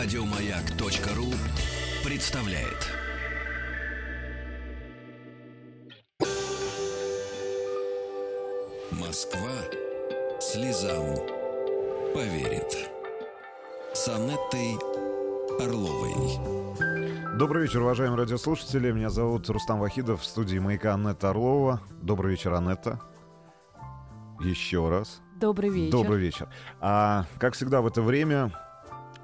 Радиомаяк.ру представляет. Москва слезам поверит. С Анеттой Орловой. Добрый вечер, уважаемые радиослушатели. Меня зовут Рустам Вахидов в студии «Маяка» Анетта Орлова. Добрый вечер, Анетта. Еще раз. Добрый вечер. Добрый вечер. А, как всегда в это время,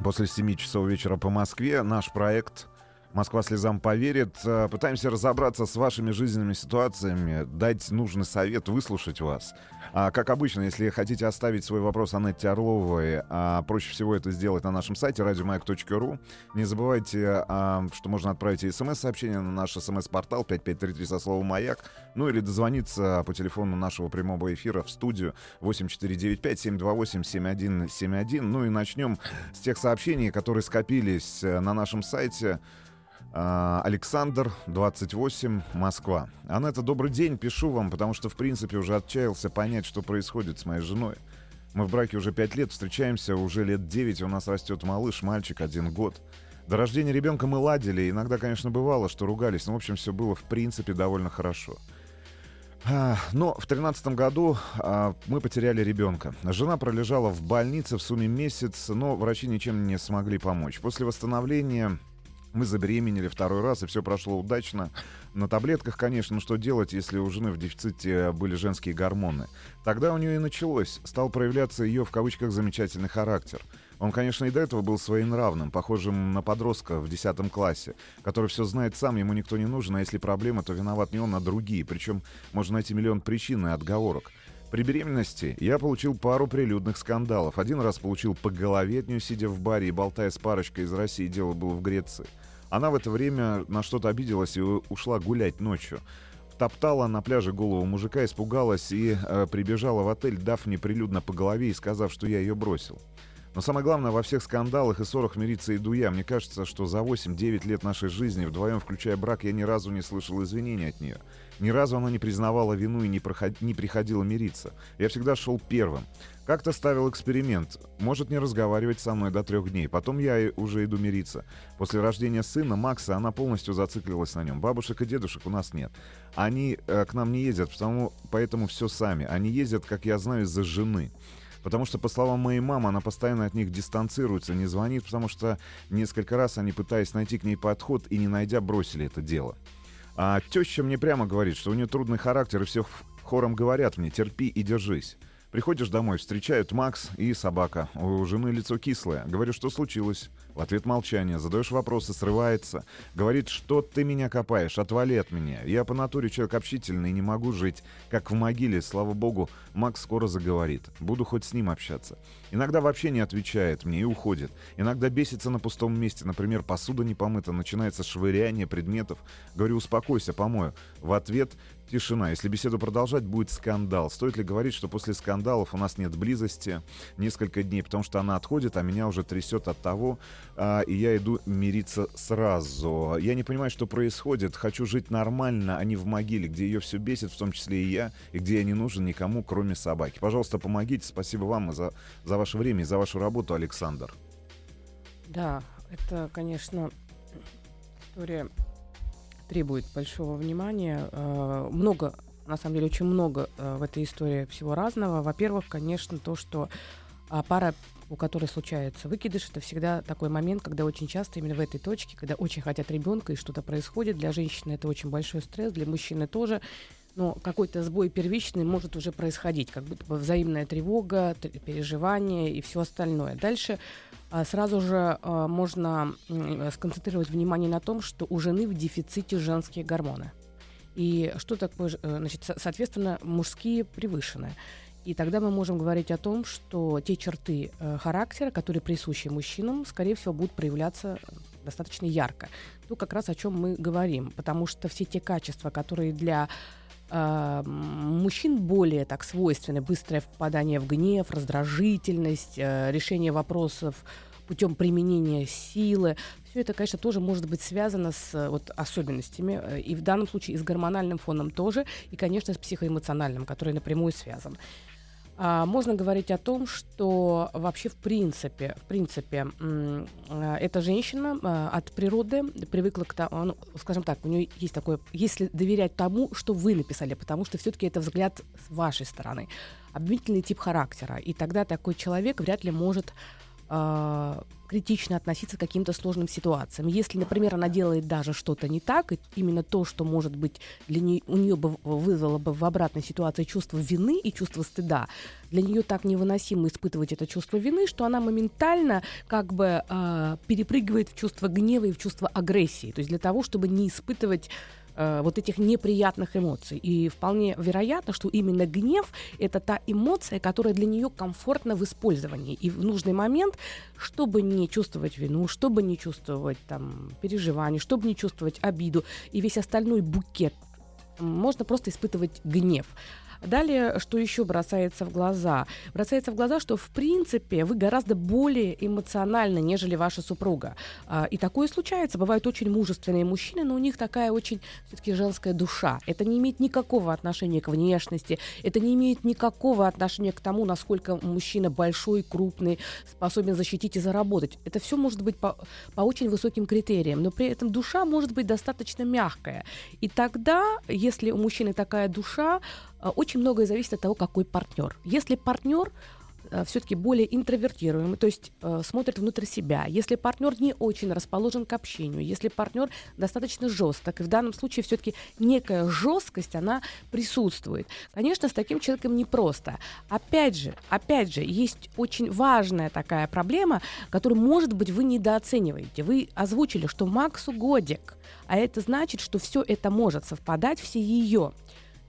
после 7 часов вечера по Москве, наш проект «Москва слезам поверит». А, пытаемся разобраться с вашими жизненными ситуациями, дать нужный совет, выслушать вас. А, как обычно, если хотите оставить свой вопрос Анетте Орловой, а, проще всего это сделать на нашем сайте радиомаяк.ру. Не забывайте, а, что можно отправить смс-сообщение на наш смс-портал 5533 со словом «Маяк», ну или дозвониться по телефону нашего прямого эфира в студию 8495-728-7171. Ну и начнем с тех сообщений, которые скопились э, на нашем сайте. А, Александр, 28, Москва. Анетта, добрый день, пишу вам, потому что, в принципе, уже отчаялся понять, что происходит с моей женой. Мы в браке уже 5 лет, встречаемся уже лет 9, у нас растет малыш, мальчик, один год. До рождения ребенка мы ладили, иногда, конечно, бывало, что ругались, но, в общем, все было, в принципе, довольно хорошо. А, Но в тринадцатом году а, мы потеряли ребенка. Жена пролежала в больнице в сумме месяц, но врачи ничем не смогли помочь. После восстановления мы забеременели второй раз, и все прошло удачно. На таблетках, конечно, что делать, если у жены в дефиците были женские гормоны? Тогда у нее и началось. Стал проявляться ее, в кавычках, замечательный характер. Он, конечно, и до этого был своенравным, похожим на подростка в 10 классе, который все знает сам, ему никто не нужен, а если проблема, то виноват не он, а другие. Причем можно найти миллион причин и отговорок. При беременности я получил пару прилюдных скандалов. Один раз получил по голове от нее, сидя в баре и болтая с парочкой из России, дело было в Греции. Она в это время на что-то обиделась и ушла гулять ночью. Топтала на пляже голову мужика, испугалась и э, прибежала в отель, дав мне прилюдно по голове и сказав, что я ее бросил. Но самое главное, во всех скандалах и ссорах мириться иду я. Мне кажется, что за 8-9 лет нашей жизни, вдвоем включая брак, я ни разу не слышал извинений от нее. Ни разу она не признавала вину и не, проход... не приходила мириться. Я всегда шел первым. Как-то ставил эксперимент. Может не разговаривать со мной до трех дней. Потом я уже иду мириться. После рождения сына Макса она полностью зациклилась на нем. Бабушек и дедушек у нас нет. Они э, к нам не ездят, потому, поэтому все сами. Они ездят, как я знаю, из-за жены. Потому что, по словам моей мамы, она постоянно от них дистанцируется, не звонит, потому что несколько раз они, пытаясь найти к ней подход и не найдя, бросили это дело. А теща мне прямо говорит, что у нее трудный характер, и все хором говорят мне, терпи и держись. Приходишь домой, встречают Макс и собака. У жены лицо кислое. Говорю, что случилось. В ответ молчание. Задаешь вопросы, срывается. Говорит, что ты меня копаешь, отвали от меня. Я по натуре человек общительный, не могу жить. Как в могиле, слава богу, Макс скоро заговорит. Буду хоть с ним общаться. Иногда вообще не отвечает мне и уходит. Иногда бесится на пустом месте. Например, посуда не помыта, начинается швыряние предметов. Говорю, успокойся, помою. В ответ Тишина. Если беседу продолжать, будет скандал. Стоит ли говорить, что после скандалов у нас нет близости несколько дней, потому что она отходит, а меня уже трясет от того, а, и я иду мириться сразу. Я не понимаю, что происходит. Хочу жить нормально, а не в могиле, где ее все бесит, в том числе и я, и где я не нужен никому, кроме собаки. Пожалуйста, помогите. Спасибо вам за, за ваше время и за вашу работу, Александр. Да, это, конечно, история требует большого внимания. Э, много, на самом деле, очень много э, в этой истории всего разного. Во-первых, конечно, то, что а, пара, у которой случается выкидыш, это всегда такой момент, когда очень часто именно в этой точке, когда очень хотят ребенка и что-то происходит, для женщины это очень большой стресс, для мужчины тоже но какой-то сбой первичный может уже происходить, как будто бы взаимная тревога, переживание и все остальное. Дальше а, сразу же а, можно сконцентрировать внимание на том, что у жены в дефиците женские гормоны. И что такое, э, значит, соответственно, мужские превышены. И тогда мы можем говорить о том, что те черты э, характера, которые присущи мужчинам, скорее всего, будут проявляться достаточно ярко. То как раз о чем мы говорим, потому что все те качества, которые для э, мужчин более так свойственны быстрое впадание в гнев, раздражительность, э, решение вопросов путем применения силы. Все это, конечно, тоже может быть связано с вот, особенностями, э, и в данном случае и с гормональным фоном тоже, и, конечно, с психоэмоциональным, который напрямую связан. А, можно говорить о том, что вообще в принципе, в принципе, а, эта женщина а, от природы привыкла к тому, ну, скажем так, у нее есть такое, если доверять тому, что вы написали, потому что все-таки это взгляд с вашей стороны, обвинительный тип характера, и тогда такой человек вряд ли может э, критично относиться к каким-то сложным ситуациям. Если, например, она делает даже что-то не так, и именно то, что, может быть, для нее, у нее бы вызвало бы в обратной ситуации чувство вины и чувство стыда, для нее так невыносимо испытывать это чувство вины, что она моментально как бы э, перепрыгивает в чувство гнева и в чувство агрессии. То есть для того, чтобы не испытывать э, вот этих неприятных эмоций. И вполне вероятно, что именно гнев — это та эмоция, которая для нее комфортна в использовании. И в нужный момент, чтобы не чувствовать вину, чтобы не чувствовать там переживания, чтобы не чувствовать обиду и весь остальной букет, можно просто испытывать гнев. Далее, что еще бросается в глаза? Бросается в глаза, что в принципе вы гораздо более эмоциональны, нежели ваша супруга. А, и такое случается. Бывают очень мужественные мужчины, но у них такая очень все-таки женская душа. Это не имеет никакого отношения к внешности, это не имеет никакого отношения к тому, насколько мужчина большой, крупный, способен защитить и заработать. Это все может быть по, по очень высоким критериям, но при этом душа может быть достаточно мягкая. И тогда, если у мужчины такая душа, очень многое зависит от того, какой партнер. Если партнер э, все-таки более интровертируемый, то есть э, смотрит внутрь себя. Если партнер не очень расположен к общению, если партнер достаточно жесток, и в данном случае все-таки некая жесткость, она присутствует. Конечно, с таким человеком непросто. Опять же, опять же, есть очень важная такая проблема, которую, может быть, вы недооцениваете. Вы озвучили, что Максу годик, а это значит, что все это может совпадать, все ее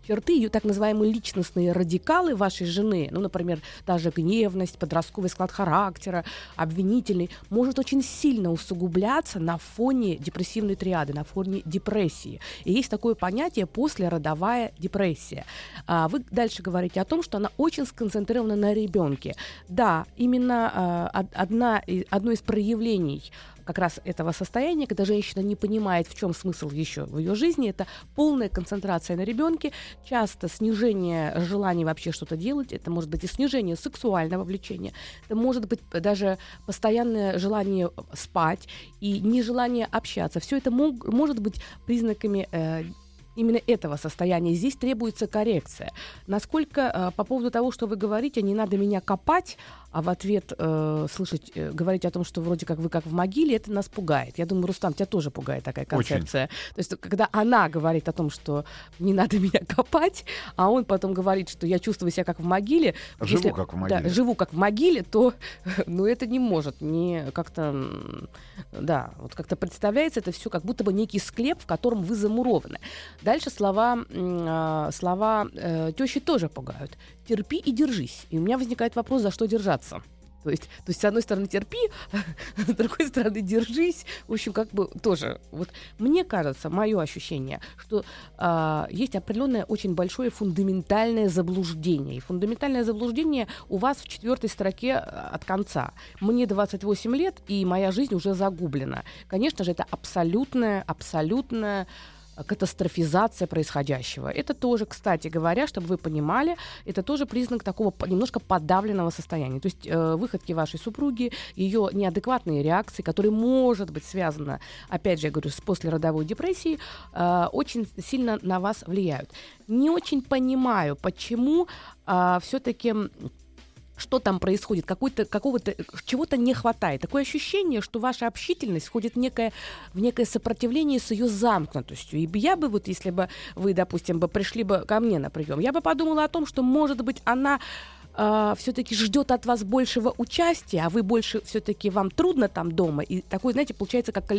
черты, ее так называемые личностные радикалы вашей жены, ну, например, даже гневность, подростковый склад характера, обвинительный, может очень сильно усугубляться на фоне депрессивной триады, на фоне депрессии. И есть такое понятие послеродовая депрессия. А вы дальше говорите о том, что она очень сконцентрирована на ребенке. Да, именно а, одна, одно из проявлений как раз этого состояния, когда женщина не понимает, в чем смысл еще в ее жизни, это полная концентрация на ребенке, часто снижение желания вообще что-то делать, это может быть и снижение сексуального влечения, это может быть даже постоянное желание спать и нежелание общаться. Все это мог, может быть признаками э, именно этого состояния. Здесь требуется коррекция. Насколько э, по поводу того, что вы говорите, не надо меня копать, а в ответ э, слышать, э, говорить о том, что вроде как вы как в могиле, это нас пугает. Я думаю, Рустам, тебя тоже пугает такая концепция. Очень. То есть, когда она говорит о том, что не надо меня копать, а он потом говорит, что я чувствую себя как в могиле. Живу если, как в могиле. Да, живу как в могиле, то ну, это не может не как-то, да, вот как-то представляется это все как будто бы некий склеп, в котором вы замурованы. Дальше слова, э, слова э, тещи тоже пугают. Терпи и держись. И у меня возникает вопрос, за что держаться. То есть, то есть, с одной стороны, терпи, с другой стороны, держись. В общем, как бы тоже. Вот мне кажется, мое ощущение, что э, есть определенное очень большое фундаментальное заблуждение. И фундаментальное заблуждение у вас в четвертой строке а, от конца. Мне 28 лет, и моя жизнь уже загублена. Конечно же, это абсолютное, абсолютное катастрофизация происходящего. Это тоже, кстати говоря, чтобы вы понимали, это тоже признак такого немножко подавленного состояния. То есть э, выходки вашей супруги, ее неадекватные реакции, которые может быть связаны, опять же, я говорю, с послеродовой депрессией, э, очень сильно на вас влияют. Не очень понимаю, почему э, все-таки что там происходит, какой-то, какого-то, чего-то не хватает. Такое ощущение, что ваша общительность входит в некое, в некое сопротивление с ее замкнутостью. И я бы, вот если бы вы, допустим, бы пришли бы ко мне на прием, я бы подумала о том, что, может быть, она э, а, все-таки ждет от вас большего участия, а вы больше все-таки вам трудно там дома. И такой, знаете, получается как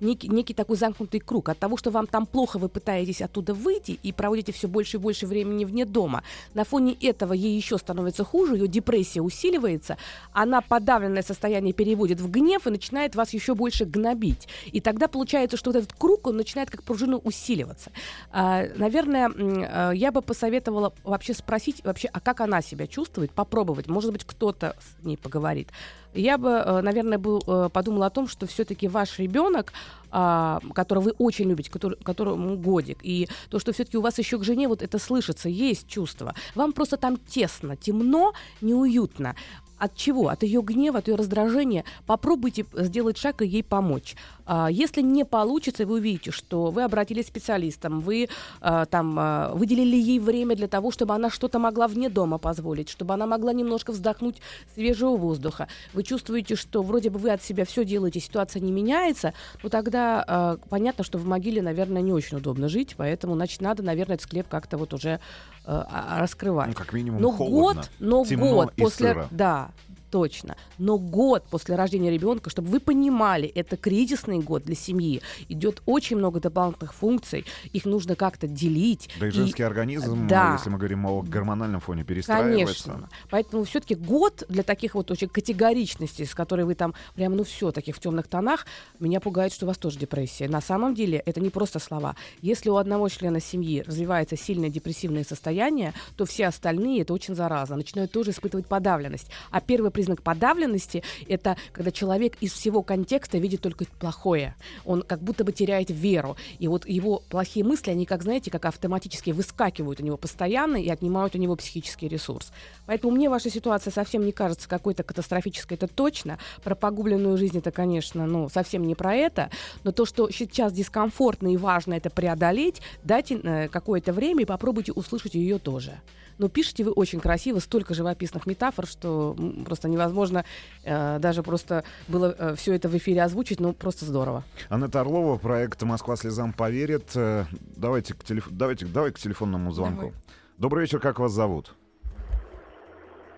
некий, некий такой замкнутый круг. От того, что вам там плохо, вы пытаетесь оттуда выйти и проводите все больше и больше времени вне дома. На фоне этого ей еще становится хуже, ее депрессия усиливается, она подавленное состояние переводит в гнев и начинает вас еще больше гнобить. И тогда получается, что вот этот круг, он начинает как пружина усиливаться. А, наверное, а, я бы посоветовала вообще спросить вообще, а как она себя чувствует, испытывает, попробовать. Может быть, кто-то с ней поговорит. Я бы, э, наверное, был, э, подумала о том, что все-таки ваш ребенок, а, которого вы очень любите, который, которому годик, и то, что все-таки у вас еще к жене вот это слышится, есть чувство. Вам просто там тесно, темно, неуютно. От чего? От ее гнева, от ее раздражения. Попробуйте сделать шаг и ей помочь. А, если не получится, вы увидите, что вы обратились к специалистам, вы а, там а, выделили ей время для того, чтобы она что-то могла вне дома позволить, чтобы она могла немножко вздохнуть свежего воздуха. Вы чувствуете, что вроде бы вы от себя все делаете, ситуация не меняется, ну тогда понятно, что в могиле, наверное, не очень удобно жить, поэтому, значит, надо, наверное, этот склеп как-то вот уже раскрывать. Ну, как минимум, но холодно, год, но темно год после, сыро. да, точно. Но год после рождения ребенка, чтобы вы понимали, это кризисный год для семьи. Идет очень много дополнительных функций, их нужно как-то делить. Да и женский и... организм, да. если мы говорим о гормональном фоне, перестраивается. Конечно. Поэтому все-таки год для таких вот очень категоричностей, с которой вы там прям, ну все, таких в темных тонах, меня пугает, что у вас тоже депрессия. На самом деле это не просто слова. Если у одного члена семьи развивается сильное депрессивное состояние, то все остальные, это очень заразно, начинают тоже испытывать подавленность. А первый признак подавленности — это когда человек из всего контекста видит только плохое. Он как будто бы теряет веру. И вот его плохие мысли, они, как знаете, как автоматически выскакивают у него постоянно и отнимают у него психический ресурс. Поэтому мне ваша ситуация совсем не кажется какой-то катастрофической, это точно. Про погубленную жизнь это, конечно, ну, совсем не про это. Но то, что сейчас дискомфортно и важно это преодолеть, дайте э, какое-то время и попробуйте услышать ее тоже. Но пишете вы очень красиво, столько живописных метафор, что просто невозможно э, даже просто было э, все это в эфире озвучить, ну просто здорово. Анна Орлова, проект «Москва слезам поверит». Э, давайте к, телеф... давайте, давай к телефонному звонку. Давай. Добрый вечер, как вас зовут?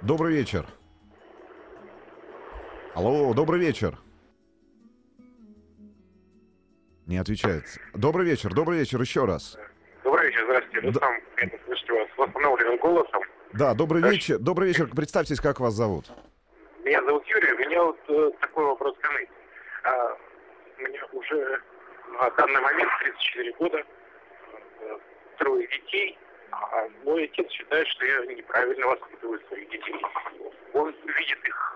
Добрый вечер. Алло, добрый вечер. Не отвечает. Добрый вечер, добрый вечер, еще раз. Добрый вечер, здравствуйте. Да. Сам слышать вас восстановленным голосом. Да, добрый Дальше. вечер. Добрый вечер. Представьтесь, как вас зовут? Меня зовут Юрий. У меня вот э, такой вопрос ко мне. А, меня уже на данный момент 34 года, э, трое детей. А мой отец считает, что я неправильно воспитываю своих детей. Он видит их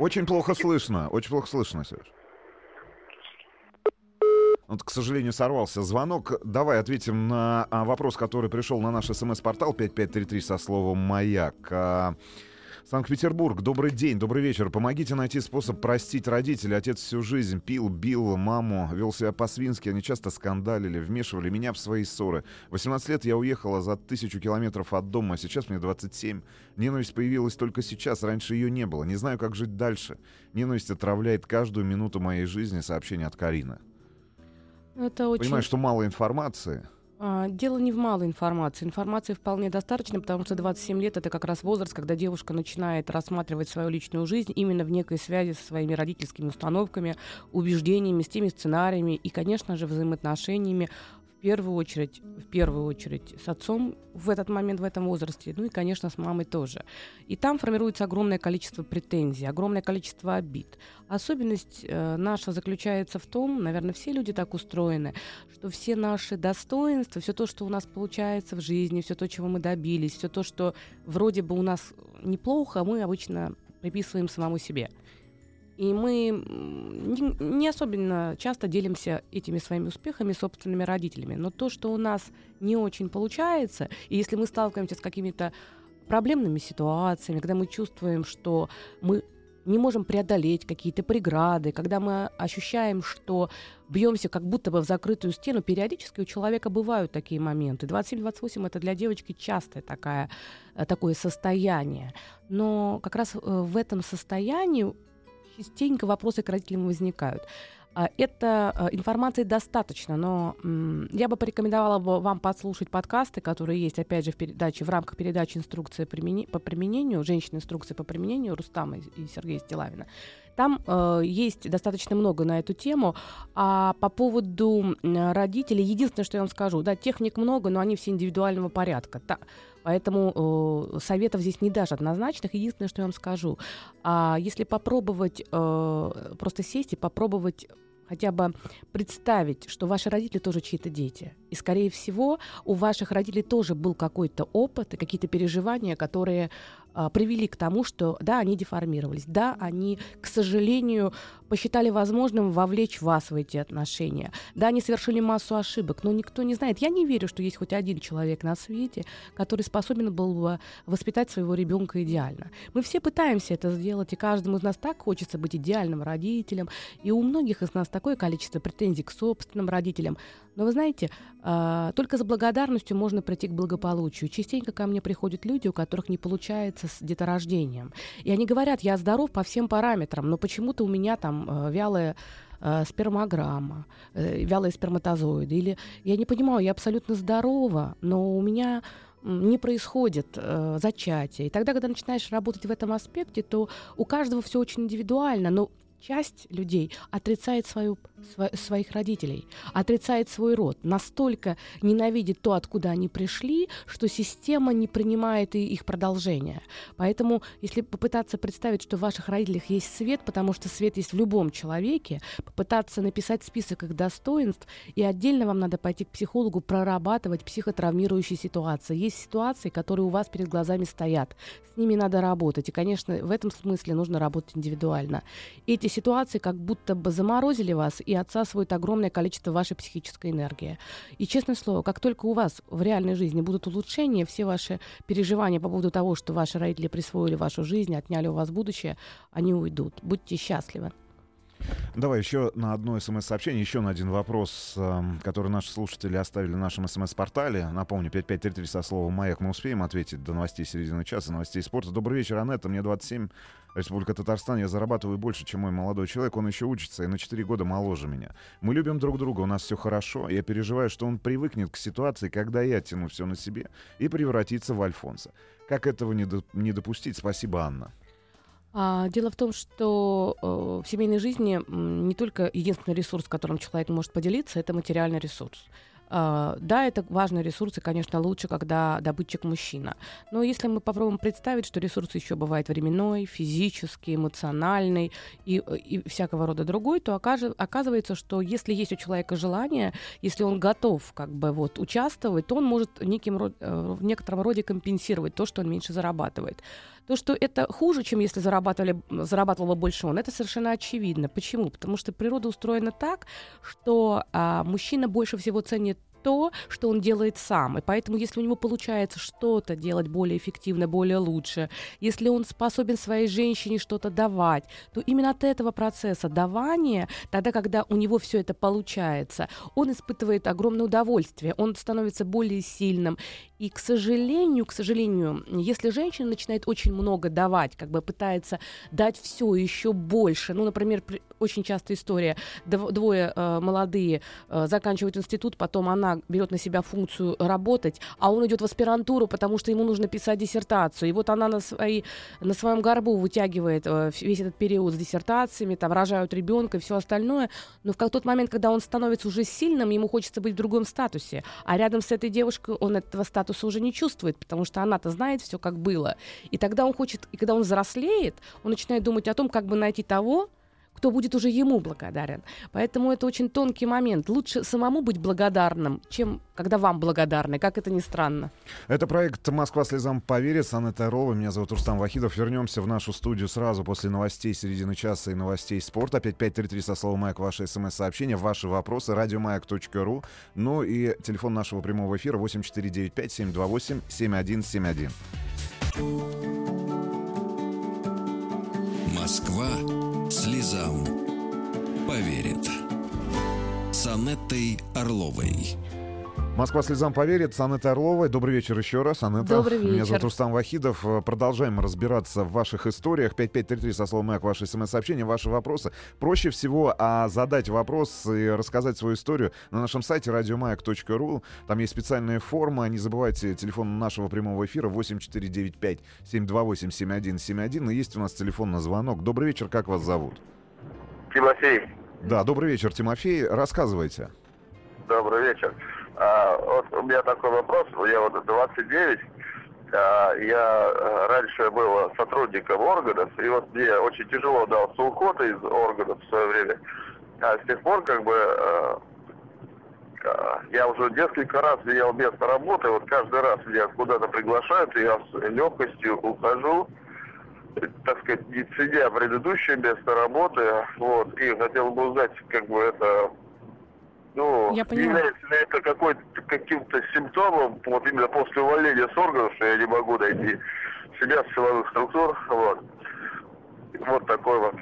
очень плохо слышно, очень плохо слышно, Сереж. Вот, к сожалению, сорвался звонок. Давай ответим на а, вопрос, который пришел на наш смс-портал 5533 со словом «Маяк». А, Санкт-Петербург, добрый день, добрый вечер. Помогите найти способ простить родителей. Отец всю жизнь пил, бил маму, вел себя по-свински. Они часто скандалили, вмешивали меня в свои ссоры. 18 лет я уехала за тысячу километров от дома, а сейчас мне 27. Ненависть появилась только сейчас, раньше ее не было. Не знаю, как жить дальше. Ненависть отравляет каждую минуту моей жизни. Сообщение от Карины. Это очень... Понимаю, что мало информации. А, дело не в малой информации. Информации вполне достаточно, потому что 27 лет — это как раз возраст, когда девушка начинает рассматривать свою личную жизнь именно в некой связи со своими родительскими установками, убеждениями, с теми сценариями и, конечно же, взаимоотношениями первую очередь, в первую очередь с отцом в этот момент, в этом возрасте, ну и, конечно, с мамой тоже. И там формируется огромное количество претензий, огромное количество обид. Особенность э, наша заключается в том, наверное, все люди так устроены, что все наши достоинства, все то, что у нас получается в жизни, все то, чего мы добились, все то, что вроде бы у нас неплохо, мы обычно приписываем самому себе. И мы не особенно часто делимся этими своими успехами собственными родителями. Но то, что у нас не очень получается, и если мы сталкиваемся с какими-то проблемными ситуациями, когда мы чувствуем, что мы не можем преодолеть какие-то преграды, когда мы ощущаем, что бьемся как будто бы в закрытую стену, периодически у человека бывают такие моменты. 27-28 это для девочки частое такая, э, такое состояние. Но как раз э, в этом состоянии частенько вопросы к родителям возникают. А, это а, информации достаточно, но я бы порекомендовала бы вам послушать подкасты, которые есть, опять же, в передаче, в рамках передачи «Инструкция по применению», «Женщина. Инструкция по применению» Рустама и Сергея Стилавина. Там э, есть достаточно много на эту тему. А по поводу родителей, единственное, что я вам скажу, да, техник много, но они все индивидуального порядка. Та, поэтому э, советов здесь не даже однозначных. Единственное, что я вам скажу, а если попробовать э, просто сесть и попробовать хотя бы представить, что ваши родители тоже чьи-то дети. И, скорее всего, у ваших родителей тоже был какой-то опыт и какие-то переживания, которые привели к тому, что да, они деформировались, да, они, к сожалению, посчитали возможным вовлечь вас в эти отношения, да, они совершили массу ошибок, но никто не знает. Я не верю, что есть хоть один человек на свете, который способен был бы воспитать своего ребенка идеально. Мы все пытаемся это сделать, и каждому из нас так хочется быть идеальным родителем, и у многих из нас такое количество претензий к собственным родителям. Но вы знаете, э, только за благодарностью можно прийти к благополучию. Частенько ко мне приходят люди, у которых не получается с деторождением. И они говорят, я здоров по всем параметрам, но почему-то у меня там э, вялая э, спермограмма, э, вялые сперматозоиды. Или я не понимаю, я абсолютно здорова, но у меня не происходит э, зачатие. И тогда, когда начинаешь работать в этом аспекте, то у каждого все очень индивидуально, но часть людей отрицает свою, сво, своих родителей, отрицает свой род, настолько ненавидит то, откуда они пришли, что система не принимает и их продолжение. Поэтому, если попытаться представить, что в ваших родителях есть свет, потому что свет есть в любом человеке, попытаться написать список их достоинств, и отдельно вам надо пойти к психологу, прорабатывать психотравмирующие ситуации. Есть ситуации, которые у вас перед глазами стоят. С ними надо работать. И, конечно, в этом смысле нужно работать индивидуально. Эти ситуации как будто бы заморозили вас и отсасывают огромное количество вашей психической энергии. И, честное слово, как только у вас в реальной жизни будут улучшения, все ваши переживания по поводу того, что ваши родители присвоили вашу жизнь, отняли у вас будущее, они уйдут. Будьте счастливы. Давай еще на одно смс-сообщение, еще на один вопрос, э, который наши слушатели оставили на нашем смс-портале. Напомню, 5533 со словом «Маяк» мы успеем ответить до новостей середины часа, новостей спорта. Добрый вечер, Анетта, мне 27, Республика Татарстан, я зарабатываю больше, чем мой молодой человек, он еще учится и на 4 года моложе меня. Мы любим друг друга, у нас все хорошо, я переживаю, что он привыкнет к ситуации, когда я тяну все на себе и превратится в Альфонса. Как этого не, до, не допустить? Спасибо, Анна. А, дело в том, что э, в семейной жизни не только единственный ресурс, которым человек может поделиться, это материальный ресурс. Uh, да, это важный ресурс, и, конечно, лучше, когда добытчик мужчина. Но если мы попробуем представить, что ресурс еще бывает временной, физический, эмоциональный и, и всякого рода другой, то оказывается, что если есть у человека желание, если он готов как бы вот участвовать, то он может неким, э, в некотором роде компенсировать то, что он меньше зарабатывает. То, что это хуже, чем если зарабатывали, зарабатывал бы больше он, это совершенно очевидно. Почему? Потому что природа устроена так, что а, мужчина больше всего ценит то, что он делает сам. И поэтому, если у него получается что-то делать более эффективно, более лучше, если он способен своей женщине что-то давать, то именно от этого процесса давания, тогда, когда у него все это получается, он испытывает огромное удовольствие, он становится более сильным. И, к сожалению, к сожалению, если женщина начинает очень много давать, как бы пытается дать все еще больше, ну, например, очень частая история, двое э, молодые э, заканчивают институт, потом она берет на себя функцию работать, а он идет в аспирантуру, потому что ему нужно писать диссертацию. И вот она на, своей, на своем горбу вытягивает э, весь этот период с диссертациями, там рожают ребенка и все остальное. Но в тот момент, когда он становится уже сильным, ему хочется быть в другом статусе. А рядом с этой девушкой он этого статуса уже не чувствует, потому что она-то знает все, как было. И тогда он хочет, и когда он взрослеет, он начинает думать о том, как бы найти того, кто будет уже ему благодарен. Поэтому это очень тонкий момент. Лучше самому быть благодарным, чем когда вам благодарны, как это ни странно. Это проект «Москва слезам поверит». Анна Рова, меня зовут Рустам Вахидов. Вернемся в нашу студию сразу после новостей середины часа и новостей спорта. Опять 5533 со словом «Маяк» ваши смс-сообщения, ваши вопросы. Радиомаяк.ру. Ну и телефон нашего прямого эфира 8495-728-7171. Москва слезам поверит. С Анеттой Орловой. Москва слезам поверит. С Анеттой Орловой. Добрый вечер еще раз. Анетта. Добрый вечер. Меня зовут Рустам Вахидов. Продолжаем разбираться в ваших историях. 5533 со словом «Мэк» ваши смс-сообщения, ваши вопросы. Проще всего а, задать вопрос и рассказать свою историю на нашем сайте радиомаяк.ру. Там есть специальная форма. Не забывайте телефон нашего прямого эфира 8495 728 7171. И есть у нас телефон на звонок. Добрый вечер. Как вас зовут? Тимофей. Да, добрый вечер, Тимофей. Рассказывайте. Добрый вечер. А, вот у меня такой вопрос. Я вот 29. А, я э, раньше был сотрудником органов, и вот мне очень тяжело дался уход из органов в свое время. А с тех пор, как бы, э, э, я уже несколько раз менял место работы, вот каждый раз меня куда-то приглашают, и я с легкостью ухожу, так сказать, не ценя предыдущее место работы, вот, и хотел бы узнать, как бы это, ну, Я является ли это какой-то каким-то симптомом, вот именно после увольнения с органов, что я не могу найти себя в силовых структур, вот. Вот такой вот,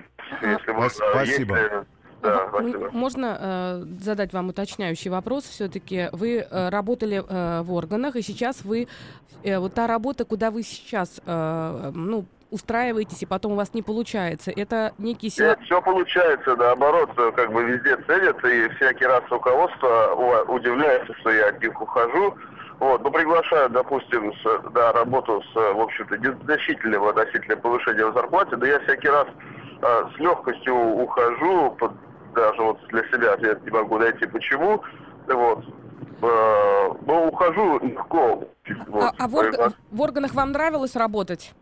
если можно. спасибо. если- да, спасибо. Можно э, задать вам уточняющий вопрос? Все-таки вы э, работали э, в органах, и сейчас вы э, вот та работа, куда вы сейчас э, ну устраиваетесь, и потом у вас не получается. Это некий сила. Нет, все получается, наоборот, э, как бы везде ценятся, и всякий раз руководство удивляется, что я от них ухожу. Вот, ну, приглашают, допустим, с, да, работу с, в общем-то, незначительным относительным повышением зарплаты, да я всякий раз э, с легкостью ухожу, под- даже вот для себя ответ не могу найти, почему, вот, Э, ну, ухожу легко. Вот, А, а в, орга- в органах вам нравилось работать?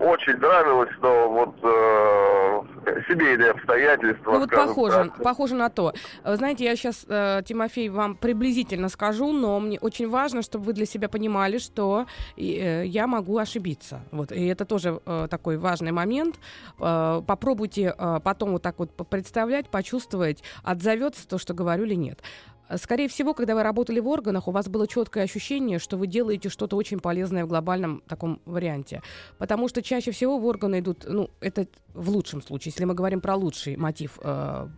Очень нравилось, но вот э, семейные обстоятельства. Ну вот похоже, так. похоже на то. Вы знаете, я сейчас, Тимофей, вам приблизительно скажу, но мне очень важно, чтобы вы для себя понимали, что э, я могу ошибиться. Вот, и это тоже э, такой важный момент. Э, попробуйте э, потом вот так вот представлять, почувствовать, отзовется то, что говорю или нет. Скорее всего, когда вы работали в органах, у вас было четкое ощущение, что вы делаете что-то очень полезное в глобальном таком варианте. Потому что чаще всего в органы идут, ну, это в лучшем случае, если мы говорим про лучший мотив, э,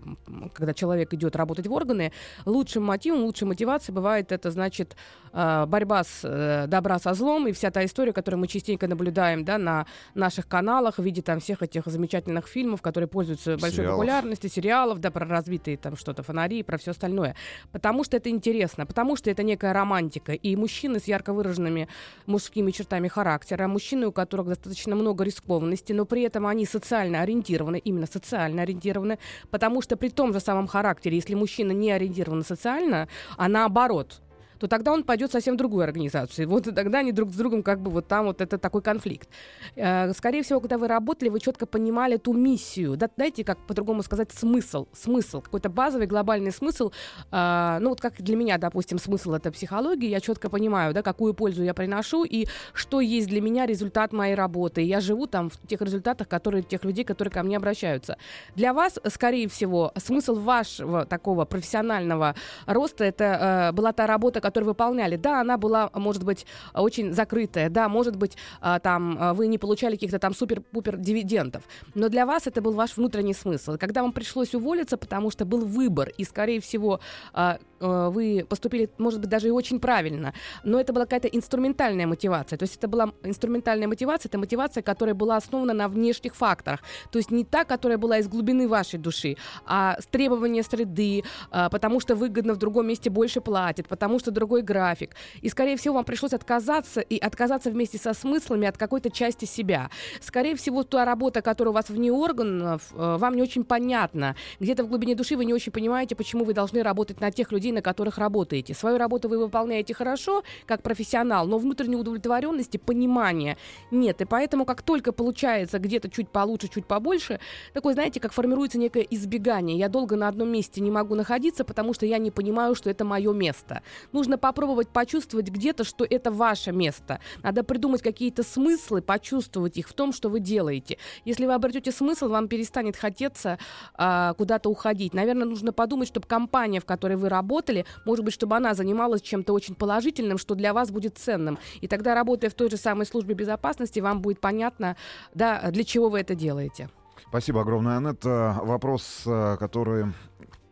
когда человек идет работать в органы, лучшим мотивом, лучшей мотивацией бывает это, значит, э, борьба с э, добра со злом и вся та история, которую мы частенько наблюдаем, да, на наших каналах в виде там всех этих замечательных фильмов, которые пользуются большой Сериалов. популярностью, сериалов, да, про разбитые там что-то фонари, про все остальное. Потому что это интересно, потому что это некая романтика. И мужчины с ярко выраженными мужскими чертами характера, мужчины, у которых достаточно много рискованности, но при этом они социально ориентированы, именно социально ориентированы, потому что при том же самом характере, если мужчина не ориентирован социально, а наоборот, то тогда он пойдет совсем в другую организацию. И Вот тогда они друг с другом как бы вот там вот это такой конфликт. Э, Скорее всего, когда вы работали, вы четко понимали ту миссию. Да, дайте, как по-другому сказать, смысл. Смысл, какой-то базовый глобальный смысл. А, Ну вот как для меня, допустим, смысл это психология. Я четко понимаю, да, какую пользу я приношу и что есть для меня результат моей работы. Я живу там в тех результатах, которые тех людей, которые ко мне обращаются. Для вас, скорее всего, смысл вашего такого профессионального роста это э, была та работа, которую вы выполняли. Да, она была, может быть, очень закрытая. Да, может быть, а, там а, вы не получали каких-то там супер-пупер дивидендов. Но для вас это был ваш внутренний смысл. Когда вам пришлось уволиться, потому что был выбор, и, скорее всего, а, вы поступили, может быть, даже и очень правильно, но это была какая-то инструментальная мотивация. То есть это была инструментальная мотивация, это мотивация, которая была основана на внешних факторах. То есть не та, которая была из глубины вашей души, а с требования среды, а, потому что выгодно в другом месте больше платят, потому что другой график. И, скорее всего, вам пришлось отказаться и отказаться вместе со смыслами от какой-то части себя. Скорее всего, та работа, которая у вас вне органов, э, вам не очень понятна. Где-то в глубине души вы не очень понимаете, почему вы должны работать на тех людей, на которых работаете. Свою работу вы выполняете хорошо, как профессионал, но внутренней удовлетворенности, понимания нет. И поэтому, как только получается где-то чуть получше, чуть побольше, такое, знаете, как формируется некое избегание. Я долго на одном месте не могу находиться, потому что я не понимаю, что это мое место. Нужно попробовать почувствовать где-то, что это ваше место. Надо придумать какие-то смыслы, почувствовать их в том, что вы делаете. Если вы обретете смысл, вам перестанет хотеться а, куда-то уходить. Наверное, нужно подумать, чтобы компания, в которой вы работали, может быть, чтобы она занималась чем-то очень положительным, что для вас будет ценным. И тогда, работая в той же самой службе безопасности, вам будет понятно, да, для чего вы это делаете. Спасибо огромное, Анетта. Вопрос, э, который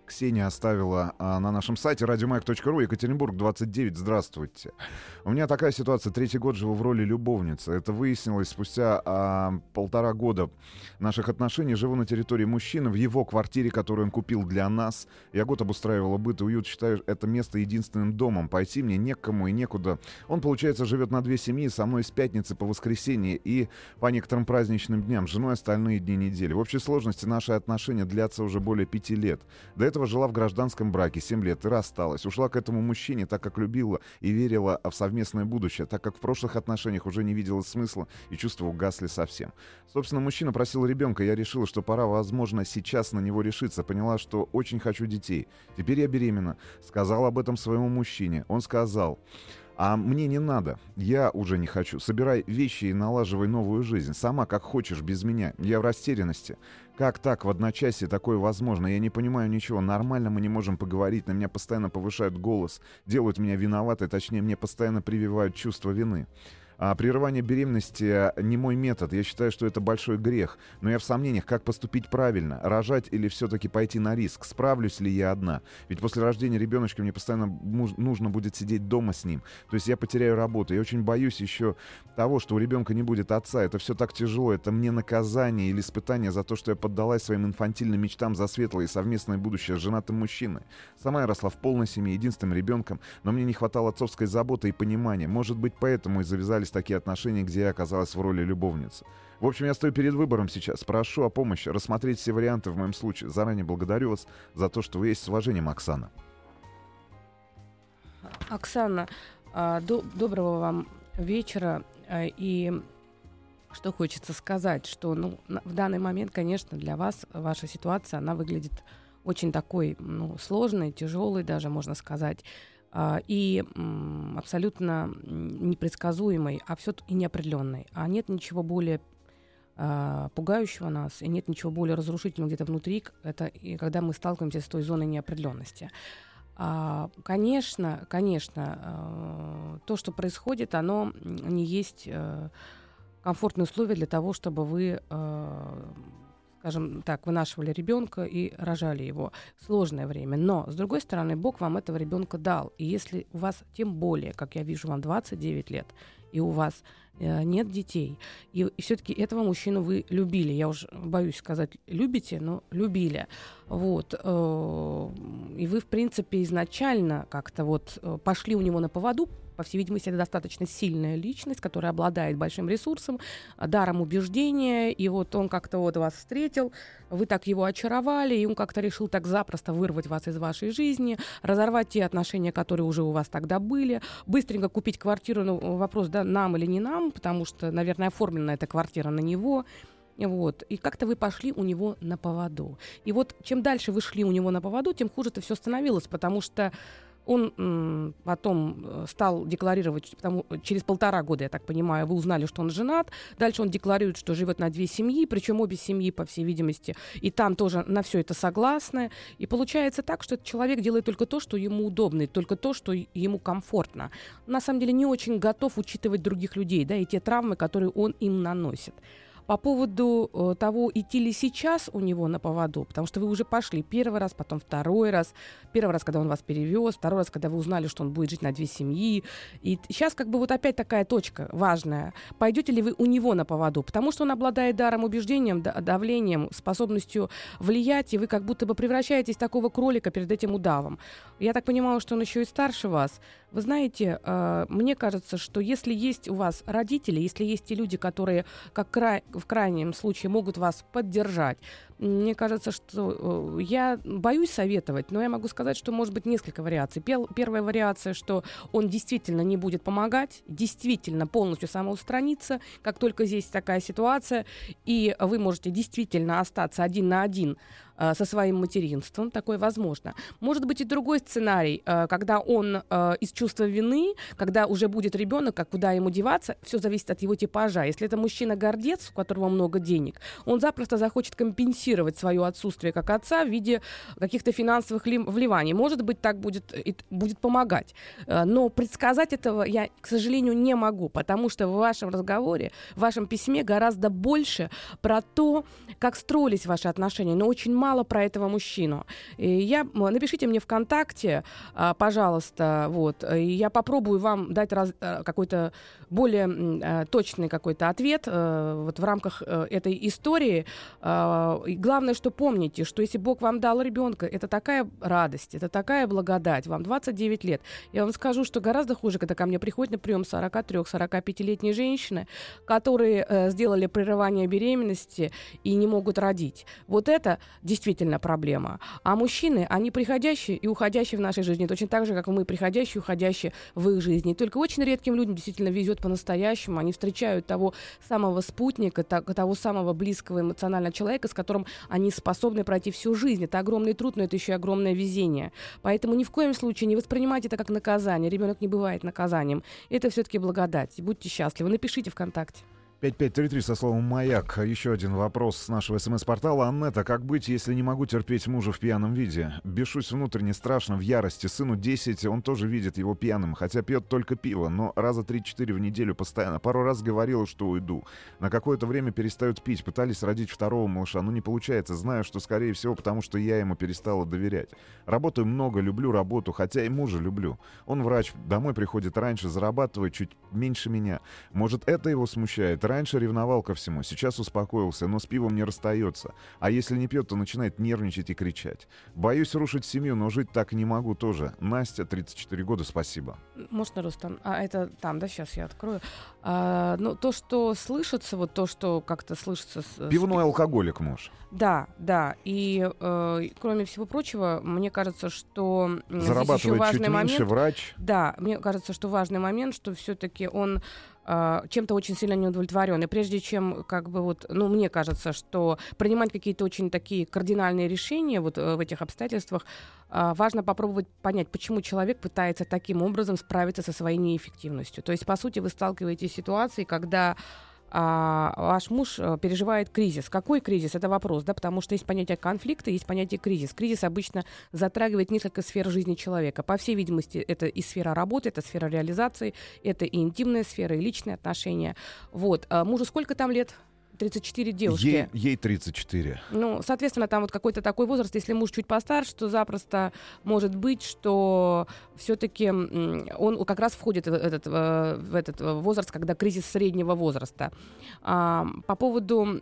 Ксения оставила а, на нашем сайте радиомаяк.ру, Екатеринбург, 29. Здравствуйте. У меня такая ситуация. Третий год живу в роли любовницы. Это выяснилось спустя а, полтора года наших отношений. Живу на территории мужчины, в его квартире, которую он купил для нас. Я год обустраивала быт и уют. Считаю это место единственным домом. Пойти мне некому и некуда. Он, получается, живет на две семьи со мной с пятницы по воскресенье и по некоторым праздничным дням. С женой остальные дни недели. В общей сложности наши отношения длятся уже более пяти лет. До этого этого жила в гражданском браке 7 лет и рассталась. Ушла к этому мужчине, так как любила и верила в совместное будущее, так как в прошлых отношениях уже не видела смысла и чувства угасли совсем. Собственно, мужчина просил ребенка, я решила, что пора, возможно, сейчас на него решиться. Поняла, что очень хочу детей. Теперь я беременна. Сказала об этом своему мужчине. Он сказал, а мне не надо. Я уже не хочу. Собирай вещи и налаживай новую жизнь. Сама как хочешь, без меня. Я в растерянности. Как так в одночасье такое возможно? Я не понимаю ничего. Нормально мы не можем поговорить. На меня постоянно повышают голос. Делают меня виноватой. Точнее, мне постоянно прививают чувство вины. А прерывание беременности не мой метод. Я считаю, что это большой грех. Но я в сомнениях, как поступить правильно. Рожать или все-таки пойти на риск? Справлюсь ли я одна? Ведь после рождения ребеночка мне постоянно нужно будет сидеть дома с ним. То есть я потеряю работу. Я очень боюсь еще того, что у ребенка не будет отца. Это все так тяжело. Это мне наказание или испытание за то, что я поддалась своим инфантильным мечтам за светлое и совместное будущее с женатым мужчиной. Сама я росла в полной семье, единственным ребенком, но мне не хватало отцовской заботы и понимания. Может быть, поэтому и завязались сложились такие отношения, где я оказалась в роли любовницы. В общем, я стою перед выбором сейчас. Прошу о помощи, рассмотреть все варианты в моем случае. Заранее благодарю вас за то, что вы есть с уважением, Оксана. Оксана, а, до, доброго вам вечера. А, и что хочется сказать, что ну, в данный момент, конечно, для вас ваша ситуация, она выглядит очень такой ну, сложной, тяжелой даже, можно сказать. А, и абсолютно непредсказуемой, а все и неопределенной. А нет ничего более а, пугающего нас, и нет ничего более разрушительного где-то внутри, это и когда мы сталкиваемся с той зоной неопределенности. А, конечно, конечно, то, что происходит, оно не есть э, комфортные условия для того, чтобы вы скажем так, вынашивали ребенка и рожали его. Сложное время. Но, с другой стороны, Бог вам этого ребенка дал. И если у вас, тем более, как я вижу, вам 29 лет, и у вас нет детей, и, и все-таки этого мужчину вы любили, я уже боюсь сказать любите, но любили, вот, э, и вы, в принципе, изначально как-то вот э, пошли у него на поводу, по всей видимости, это достаточно сильная личность, которая обладает большим ресурсом, даром убеждения, и вот он как-то вот вас встретил, вы так его очаровали, и он как-то решил так запросто вырвать вас из вашей жизни, разорвать те отношения, которые уже у вас тогда были, быстренько купить квартиру, ну, вопрос, да, нам или не нам, потому что, наверное, оформлена эта квартира на него, вот. И как-то вы пошли у него на поводу. И вот чем дальше вы шли у него на поводу, тем хуже это все становилось, потому что он потом э, стал декларировать, потому, через полтора года, я так понимаю, вы узнали, что он женат. Дальше он декларирует, что живет на две семьи, причем обе семьи, по всей видимости, и там тоже на все это согласны. И получается так, что этот человек делает только то, что ему удобно, и только то, что ему комфортно. На самом деле не очень готов учитывать других людей, да, и те травмы, которые он им наносит. По поводу э, того, идти ли сейчас у него на поводу, потому что вы уже пошли первый раз, потом второй раз. Первый раз, когда он вас перевез, второй раз, когда вы узнали, что он будет жить на две семьи. И сейчас как бы вот опять такая точка важная. Пойдете ли вы у него на поводу? Потому что он обладает даром убеждением, давлением, способностью влиять, и вы как будто бы превращаетесь в такого кролика перед этим удавом. Я так понимаю, что он еще и старше вас. Вы знаете, э, мне кажется, что если есть у вас родители, если есть те люди, которые как в крайнем случае могут вас поддержать, мне кажется, что э, я боюсь советовать, но я могу сказать, что может быть несколько вариаций. Первая вариация, что он действительно не будет помогать, действительно полностью самоустраниться, как только здесь такая ситуация, и вы можете действительно остаться один на один со своим материнством, такое возможно. Может быть и другой сценарий, э, когда он из чувства вины, когда уже будет ребенок, как куда ему деваться, все зависит от его типажа. Если это мужчина-гордец, у которого много денег, он запросто захочет компенсировать свое отсутствие как отца в виде каких-то финансовых вливаний. Может быть, так будет, будет помогать. Э, но предсказать этого я, к сожалению, не могу, потому что в вашем разговоре, в вашем письме гораздо больше про то, как строились ваши отношения, но очень мало про этого мужчину. И я, напишите мне ВКонтакте, а, пожалуйста, вот, и я попробую вам дать раз, э, какой-то более э, точный какой-то ответ вот в рамках этой истории. А, главное, что помните, что если Бог вам дал ребенка, это такая радость, это такая благодать. Вам 29 лет. Я вам скажу, что гораздо хуже, когда ко мне приходят на прием 43-45-летние женщины, которые э, сделали прерывание беременности и не могут родить. Вот это действительно проблема. А мужчины, они приходящие и уходящие в нашей жизни, точно так же, как мы приходящие и уходящие в их жизни. только очень редким людям действительно везет по-настоящему. Они встречают того самого спутника, того самого близкого эмоционального человека, с которым они способны пройти всю жизнь. Это огромный труд, но это еще и огромное везение. Поэтому ни в коем случае не воспринимайте это как наказание. Ребенок не бывает наказанием. Это все-таки благодать. Будьте счастливы. Напишите ВКонтакте. 5533 со словом «Маяк». Еще один вопрос с нашего смс-портала. Аннета, как быть, если не могу терпеть мужа в пьяном виде? Бешусь внутренне страшно, в ярости. Сыну 10, он тоже видит его пьяным, хотя пьет только пиво, но раза 3-4 в неделю постоянно. Пару раз говорила, что уйду. На какое-то время перестают пить. Пытались родить второго малыша, но не получается. Знаю, что, скорее всего, потому что я ему перестала доверять. Работаю много, люблю работу, хотя и мужа люблю. Он врач, домой приходит раньше, зарабатывает чуть меньше меня. Может, это его смущает? Раньше ревновал ко всему, сейчас успокоился, но с пивом не расстается. А если не пьет, то начинает нервничать и кричать. Боюсь рушить семью, но жить так не могу тоже. Настя, 34 года, спасибо. Можно, Рустам? А это там, да, сейчас я открою. А, ну, то, что слышится, вот то, что как-то слышится... С, Пивной с... алкоголик муж. Да, да. И, э, кроме всего прочего, мне кажется, что... Зарабатывает чуть момент, меньше, врач. Да, мне кажется, что важный момент, что все-таки он а, чем-то очень сильно не удовлетворен. И прежде чем, как бы вот, ну, мне кажется, что принимать какие-то очень такие кардинальные решения вот э, в этих обстоятельствах, а, важно попробовать понять, почему человек пытается таким образом справиться со своей неэффективностью. То есть, по сути, вы сталкиваетесь с ситуацией, когда а, ваш муж э, переживает кризис. Какой кризис? Это вопрос, да, потому что есть понятие конфликта, есть понятие кризис. Кризис обычно затрагивает несколько сфер жизни человека. По всей видимости, это и сфера работы, это сфера реализации, это и интимная сфера, и личные отношения. Вот. А мужу сколько там лет? 34 девушки. Ей, ей 34. Ну, соответственно, там вот какой-то такой возраст, если муж чуть постарше, то запросто может быть, что все-таки он как раз входит в этот, в этот возраст, когда кризис среднего возраста. А, по поводу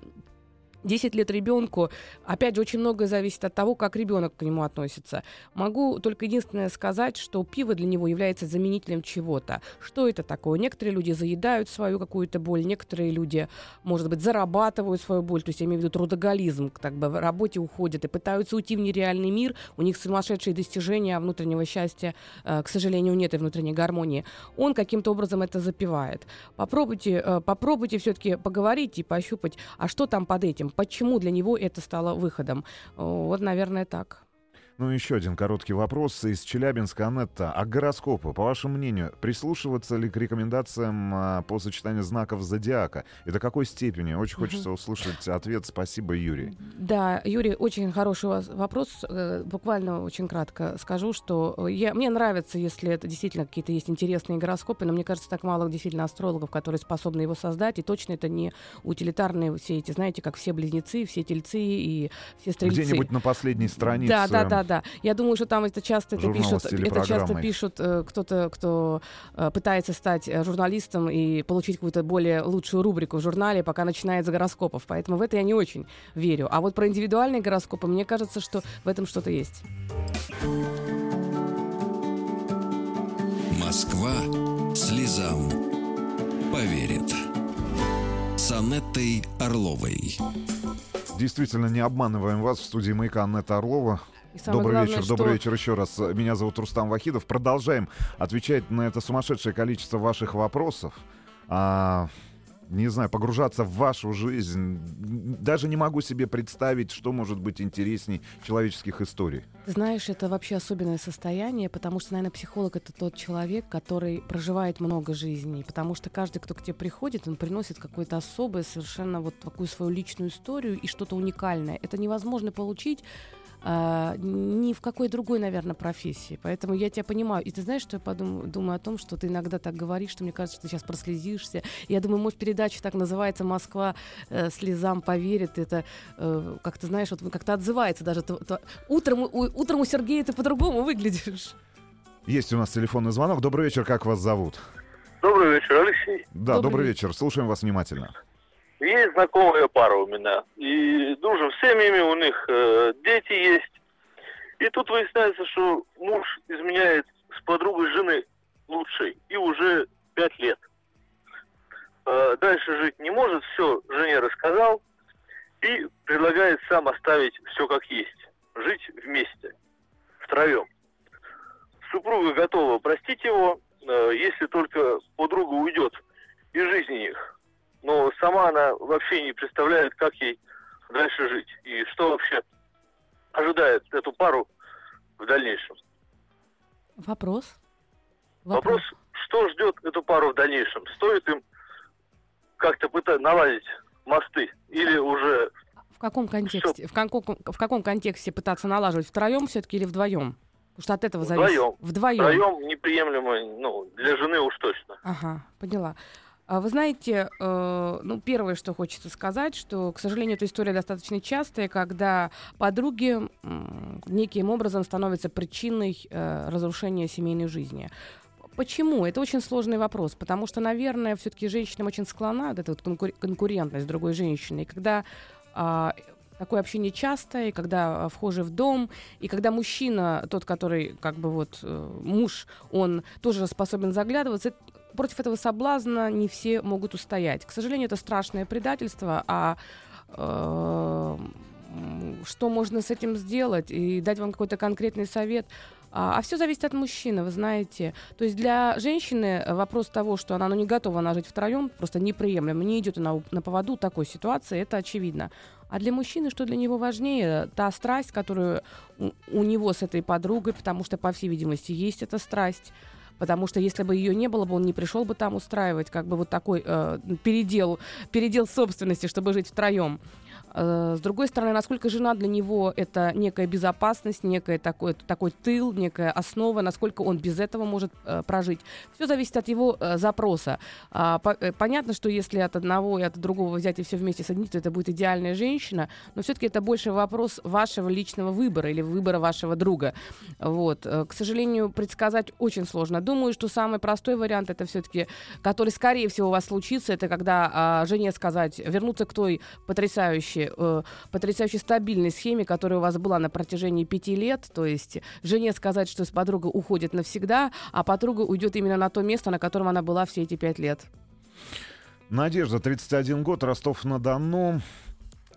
10 лет ребенку, опять же, очень многое зависит от того, как ребенок к нему относится. Могу только единственное сказать, что пиво для него является заменителем чего-то. Что это такое? Некоторые люди заедают свою какую-то боль, некоторые люди, может быть, зарабатывают свою боль, то есть я имею в виду трудоголизм, так бы в работе уходят и пытаются уйти в нереальный мир, у них сумасшедшие достижения, а внутреннего счастья, э, к сожалению, нет и внутренней гармонии. Он каким-то образом это запивает. Попробуйте, э, попробуйте все-таки поговорить и пощупать, а что там под этим, почему для него это стало выходом. Вот, наверное, так. Ну, еще один короткий вопрос из Челябинска. Анетта, а гороскопы, по вашему мнению, прислушиваться ли к рекомендациям а, по сочетанию знаков зодиака? И до какой степени? Очень хочется услышать ответ. Спасибо, Юрий. Да, Юрий, очень хороший вопрос. Э, буквально очень кратко скажу, что я, мне нравится, если это действительно какие-то есть интересные гороскопы, но мне кажется, так мало действительно астрологов, которые способны его создать, и точно это не утилитарные все эти, знаете, как все близнецы, все тельцы и все стрельцы. Где-нибудь на последней странице. Да, да, да, да. Я думаю, что там это часто это пишут, это часто пишут э, кто-то, кто э, пытается стать э, журналистом и получить какую-то более лучшую рубрику в журнале, пока начинает с гороскопов. Поэтому в это я не очень верю. А вот про индивидуальные гороскопы, мне кажется, что в этом что-то есть. Москва слезам поверит. С Анеттой Орловой. Действительно, не обманываем вас в студии «Маяка» Анетта Орлова. Добрый главное, вечер, что... добрый вечер еще раз. Меня зовут Рустам Вахидов. Продолжаем отвечать на это сумасшедшее количество ваших вопросов. А, не знаю, погружаться в вашу жизнь. Даже не могу себе представить, что может быть интересней человеческих историй. Знаешь, это вообще особенное состояние, потому что, наверное, психолог это тот человек, который проживает много жизней. Потому что каждый, кто к тебе приходит, он приносит какое-то особое, совершенно вот такую свою личную историю и что-то уникальное. Это невозможно получить а, ни в какой другой, наверное, профессии. Поэтому я тебя понимаю. И ты знаешь, что я подумаю, думаю о том, что ты иногда так говоришь, что мне кажется, что ты сейчас прослезишься. Я думаю, может, передача так называется «Москва э, слезам поверит». Это, э, как ты знаешь, вот как-то отзывается даже. То, то, утром, у, утром у Сергея ты по-другому выглядишь. Есть у нас телефонный звонок. Добрый вечер, как вас зовут? Добрый вечер, Алексей. Да, добрый, добрый вечер. Слушаем вас внимательно. Есть знакомая пара у меня. И дружим с семьями, у них э, дети есть. И тут выясняется, что муж изменяет с подругой жены лучшей. И уже пять лет. Э, дальше жить не может. Все жене рассказал. и предлагает сам оставить все как есть, жить вместе, втроем. Супруга готова простить его, э, если только подруга уйдет из жизни их. Но сама она вообще не представляет, как ей дальше жить и что вообще ожидает эту пару в дальнейшем. Вопрос? Вопрос, что ждет эту пару в дальнейшем? Стоит им как-то пытаться наладить мосты или уже... В каком контексте? В каком, в каком контексте пытаться налаживать? Втроем все-таки или вдвоем? Потому что от этого Вдвоем. зависит. Вдвоем. Вдвоем неприемлемо, ну, для жены уж точно. Ага, поняла. А Вы знаете, э, ну, первое, что хочется сказать, что, к сожалению, эта история достаточно частая, когда подруги неким образом становятся причиной э, разрушения семейной жизни. Почему? Это очень сложный вопрос, потому что, наверное, все-таки женщинам очень склонна вот эта вот конкур- конкурентность другой женщиной. И когда а, такое общение частое, когда а, вхожи в дом, и когда мужчина, тот, который как бы вот э, муж, он тоже способен заглядываться, против этого соблазна не все могут устоять. К сожалению, это страшное предательство, а э, что можно с этим сделать и дать вам какой-то конкретный совет. А, все зависит от мужчины, вы знаете. То есть для женщины э, вопрос того, что она ну, не готова она жить втроем, просто неприемлемо, не идет она у- на поводу такой ситуации, это очевидно. А для мужчины, что для него важнее, та страсть, которую у, у него с этой подругой, потому что, по всей видимости, есть эта страсть. Потому что если бы ее не было бы, он не пришел бы там устраивать как бы вот такой э, передел, передел собственности, чтобы жить втроем. Э, С другой стороны, насколько жена для него это некая безопасность, некая такой, такой тыл, некая основа, насколько он без этого может э, прожить. Все зависит от его э, запроса. А, по- понятно, что если от одного и от другого взять и все вместе соединить, то это будет идеальная женщина, но все-таки это больше вопрос вашего личного выбора или выбора вашего друга. Вот. К сожалению, предсказать очень сложно. Думаю, что самый простой вариант это все-таки, который скорее всего у вас случится, это когда а, жене сказать, вернуться к той потрясающей, э, потрясающей стабильной схеме, которая у вас была на протяжении пяти лет. То есть жене сказать, что с подруга уходит навсегда, а подруга уйдет именно на то место, на котором она была все эти пять лет. Надежда, 31 год, Ростов-на-Дону.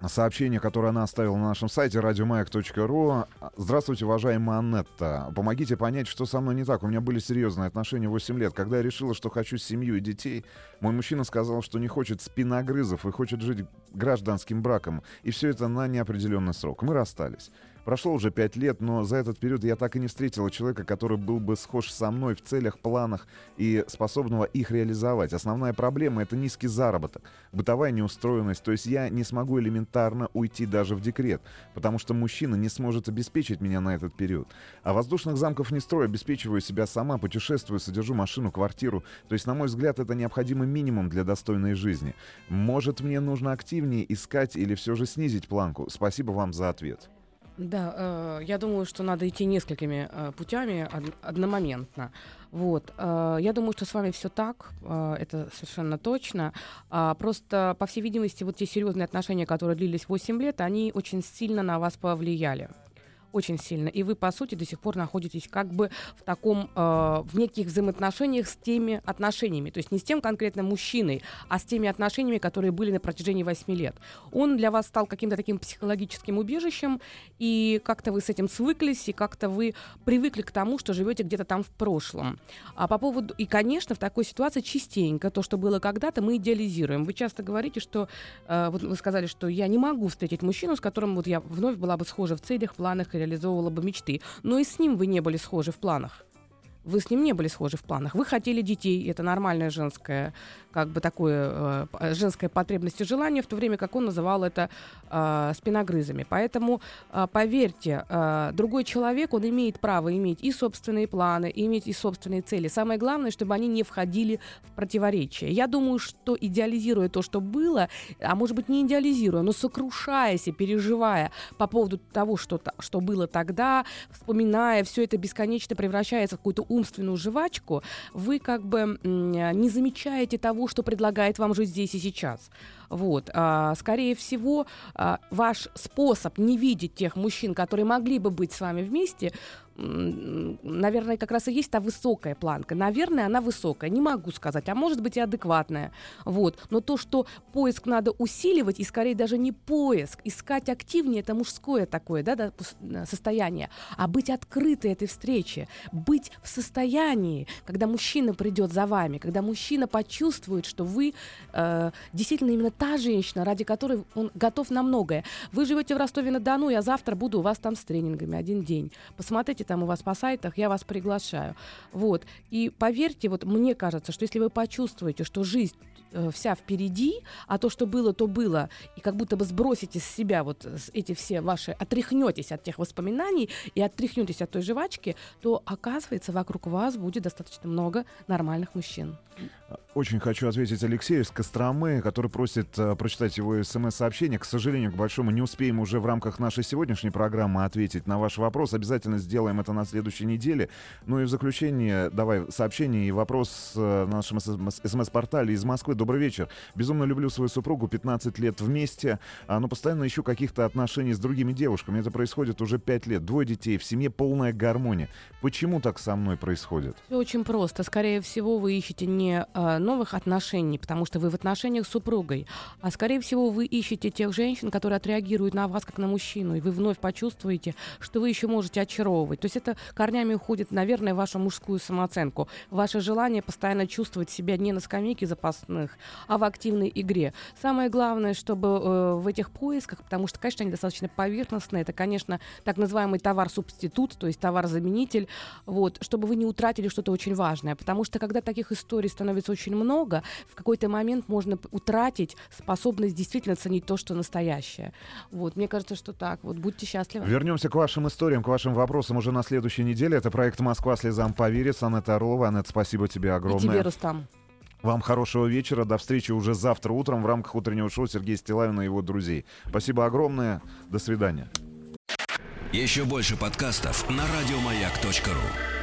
Сообщение, которое она оставила на нашем сайте радиомаяк.ру. Здравствуйте, уважаемая Аннетта. Помогите понять, что со мной не так. У меня были серьезные отношения 8 лет. Когда я решила, что хочу семью и детей, мой мужчина сказал, что не хочет спиногрызов и хочет жить гражданским браком. И все это на неопределенный срок. Мы расстались. Прошло уже пять лет, но за этот период я так и не встретила человека, который был бы схож со мной в целях, планах и способного их реализовать. Основная проблема — это низкий заработок, бытовая неустроенность. То есть я не смогу элементарно уйти даже в декрет, потому что мужчина не сможет обеспечить меня на этот период. А воздушных замков не строю, обеспечиваю себя сама, путешествую, содержу машину, квартиру. То есть, на мой взгляд, это необходимый минимум для достойной жизни. Может, мне нужно активнее искать или все же снизить планку? Спасибо вам за ответ. Да, э, я думаю, что надо идти несколькими э, путями од- одномоментно. Вот, э, я думаю, что с вами все так, э, это совершенно точно. А, просто, по всей видимости, вот те серьезные отношения, которые длились 8 лет, они очень сильно на вас повлияли. Очень сильно. И вы, по сути, до сих пор находитесь как бы в таком, э, в неких взаимоотношениях с теми отношениями. То есть не с тем конкретно мужчиной, а с теми отношениями, которые были на протяжении 8 лет. Он для вас стал каким-то таким психологическим убежищем, и как-то вы с этим свыклись, и как-то вы привыкли к тому, что живете где-то там в прошлом. А по поводу... И, конечно, в такой ситуации частенько то, что было когда-то, мы идеализируем. Вы часто говорите, что... э, вот вы сказали, что я не могу встретить мужчину, с которым вот я вновь была бы схожа в целях, планах и реализовывала бы мечты. Но и с ним вы не были схожи в планах. Вы с ним не были схожи в планах. Вы хотели детей, это нормальное женское, как бы такое э, п- женская потребность и желание, в то время как он называл это э, спиногрызами. Поэтому э, поверьте, э, другой человек, он имеет право иметь и собственные планы, и иметь и собственные цели. Самое главное, чтобы они не входили в противоречие. Я думаю, что идеализируя то, что было, а может быть не идеализируя, но сокрушаясь и переживая по поводу того, что, что было тогда, вспоминая, все это бесконечно превращается в какую-то умственную жвачку, вы как бы не замечаете того, что предлагает вам жить здесь и сейчас. Вот. А, скорее всего, а, ваш способ не видеть тех мужчин, которые могли бы быть с вами вместе, наверное, как раз и есть та высокая планка. Наверное, она высокая, не могу сказать, а может быть и адекватная. Вот. Но то, что поиск надо усиливать, и скорее даже не поиск, искать активнее, это мужское такое да, да, состояние, а быть открытой этой встрече, быть в состоянии, когда мужчина придет за вами, когда мужчина почувствует, что вы э, действительно именно та женщина, ради которой он готов на многое. Вы живете в Ростове-на-Дону, я завтра буду у вас там с тренингами один день. Посмотрите там у вас по сайтах, я вас приглашаю. Вот. И поверьте, вот мне кажется, что если вы почувствуете, что жизнь э, вся впереди, а то, что было, то было, и как будто бы сбросите с себя вот эти все ваши, отряхнетесь от тех воспоминаний и отряхнетесь от той жвачки, то оказывается вокруг вас будет достаточно много нормальных мужчин. Очень хочу ответить Алексею из Костромы, который просит э, прочитать его смс-сообщение. К сожалению, к большому не успеем уже в рамках нашей сегодняшней программы ответить на ваш вопрос. Обязательно сделаем это на следующей неделе. Ну и в заключение давай сообщение и вопрос э, на нашем смс-портале из Москвы. Добрый вечер. Безумно люблю свою супругу, 15 лет вместе, а, но постоянно ищу каких-то отношений с другими девушками. Это происходит уже 5 лет. Двое детей, в семье полная гармония. Почему так со мной происходит? Все очень просто. Скорее всего, вы ищете не новых отношений, потому что вы в отношениях с супругой, а скорее всего вы ищете тех женщин, которые отреагируют на вас как на мужчину, и вы вновь почувствуете, что вы еще можете очаровывать. То есть это корнями уходит, наверное, в вашу мужскую самооценку, ваше желание постоянно чувствовать себя не на скамейке запасных, а в активной игре. Самое главное, чтобы э, в этих поисках, потому что, конечно, они достаточно поверхностные, это, конечно, так называемый товар-субститут, то есть товар-заменитель, вот, чтобы вы не утратили что-то очень важное, потому что когда таких историй становится очень очень много, в какой-то момент можно утратить способность действительно ценить то, что настоящее. Вот, мне кажется, что так. Вот, будьте счастливы. Вернемся к вашим историям, к вашим вопросам уже на следующей неделе. Это проект «Москва слезам поверит». Анетта Орлова. Анет, спасибо тебе огромное. И тебе, Рустам. Вам хорошего вечера. До встречи уже завтра утром в рамках утреннего шоу Сергея Стилавина и его друзей. Спасибо огромное. До свидания. Еще больше подкастов на радиомаяк.ру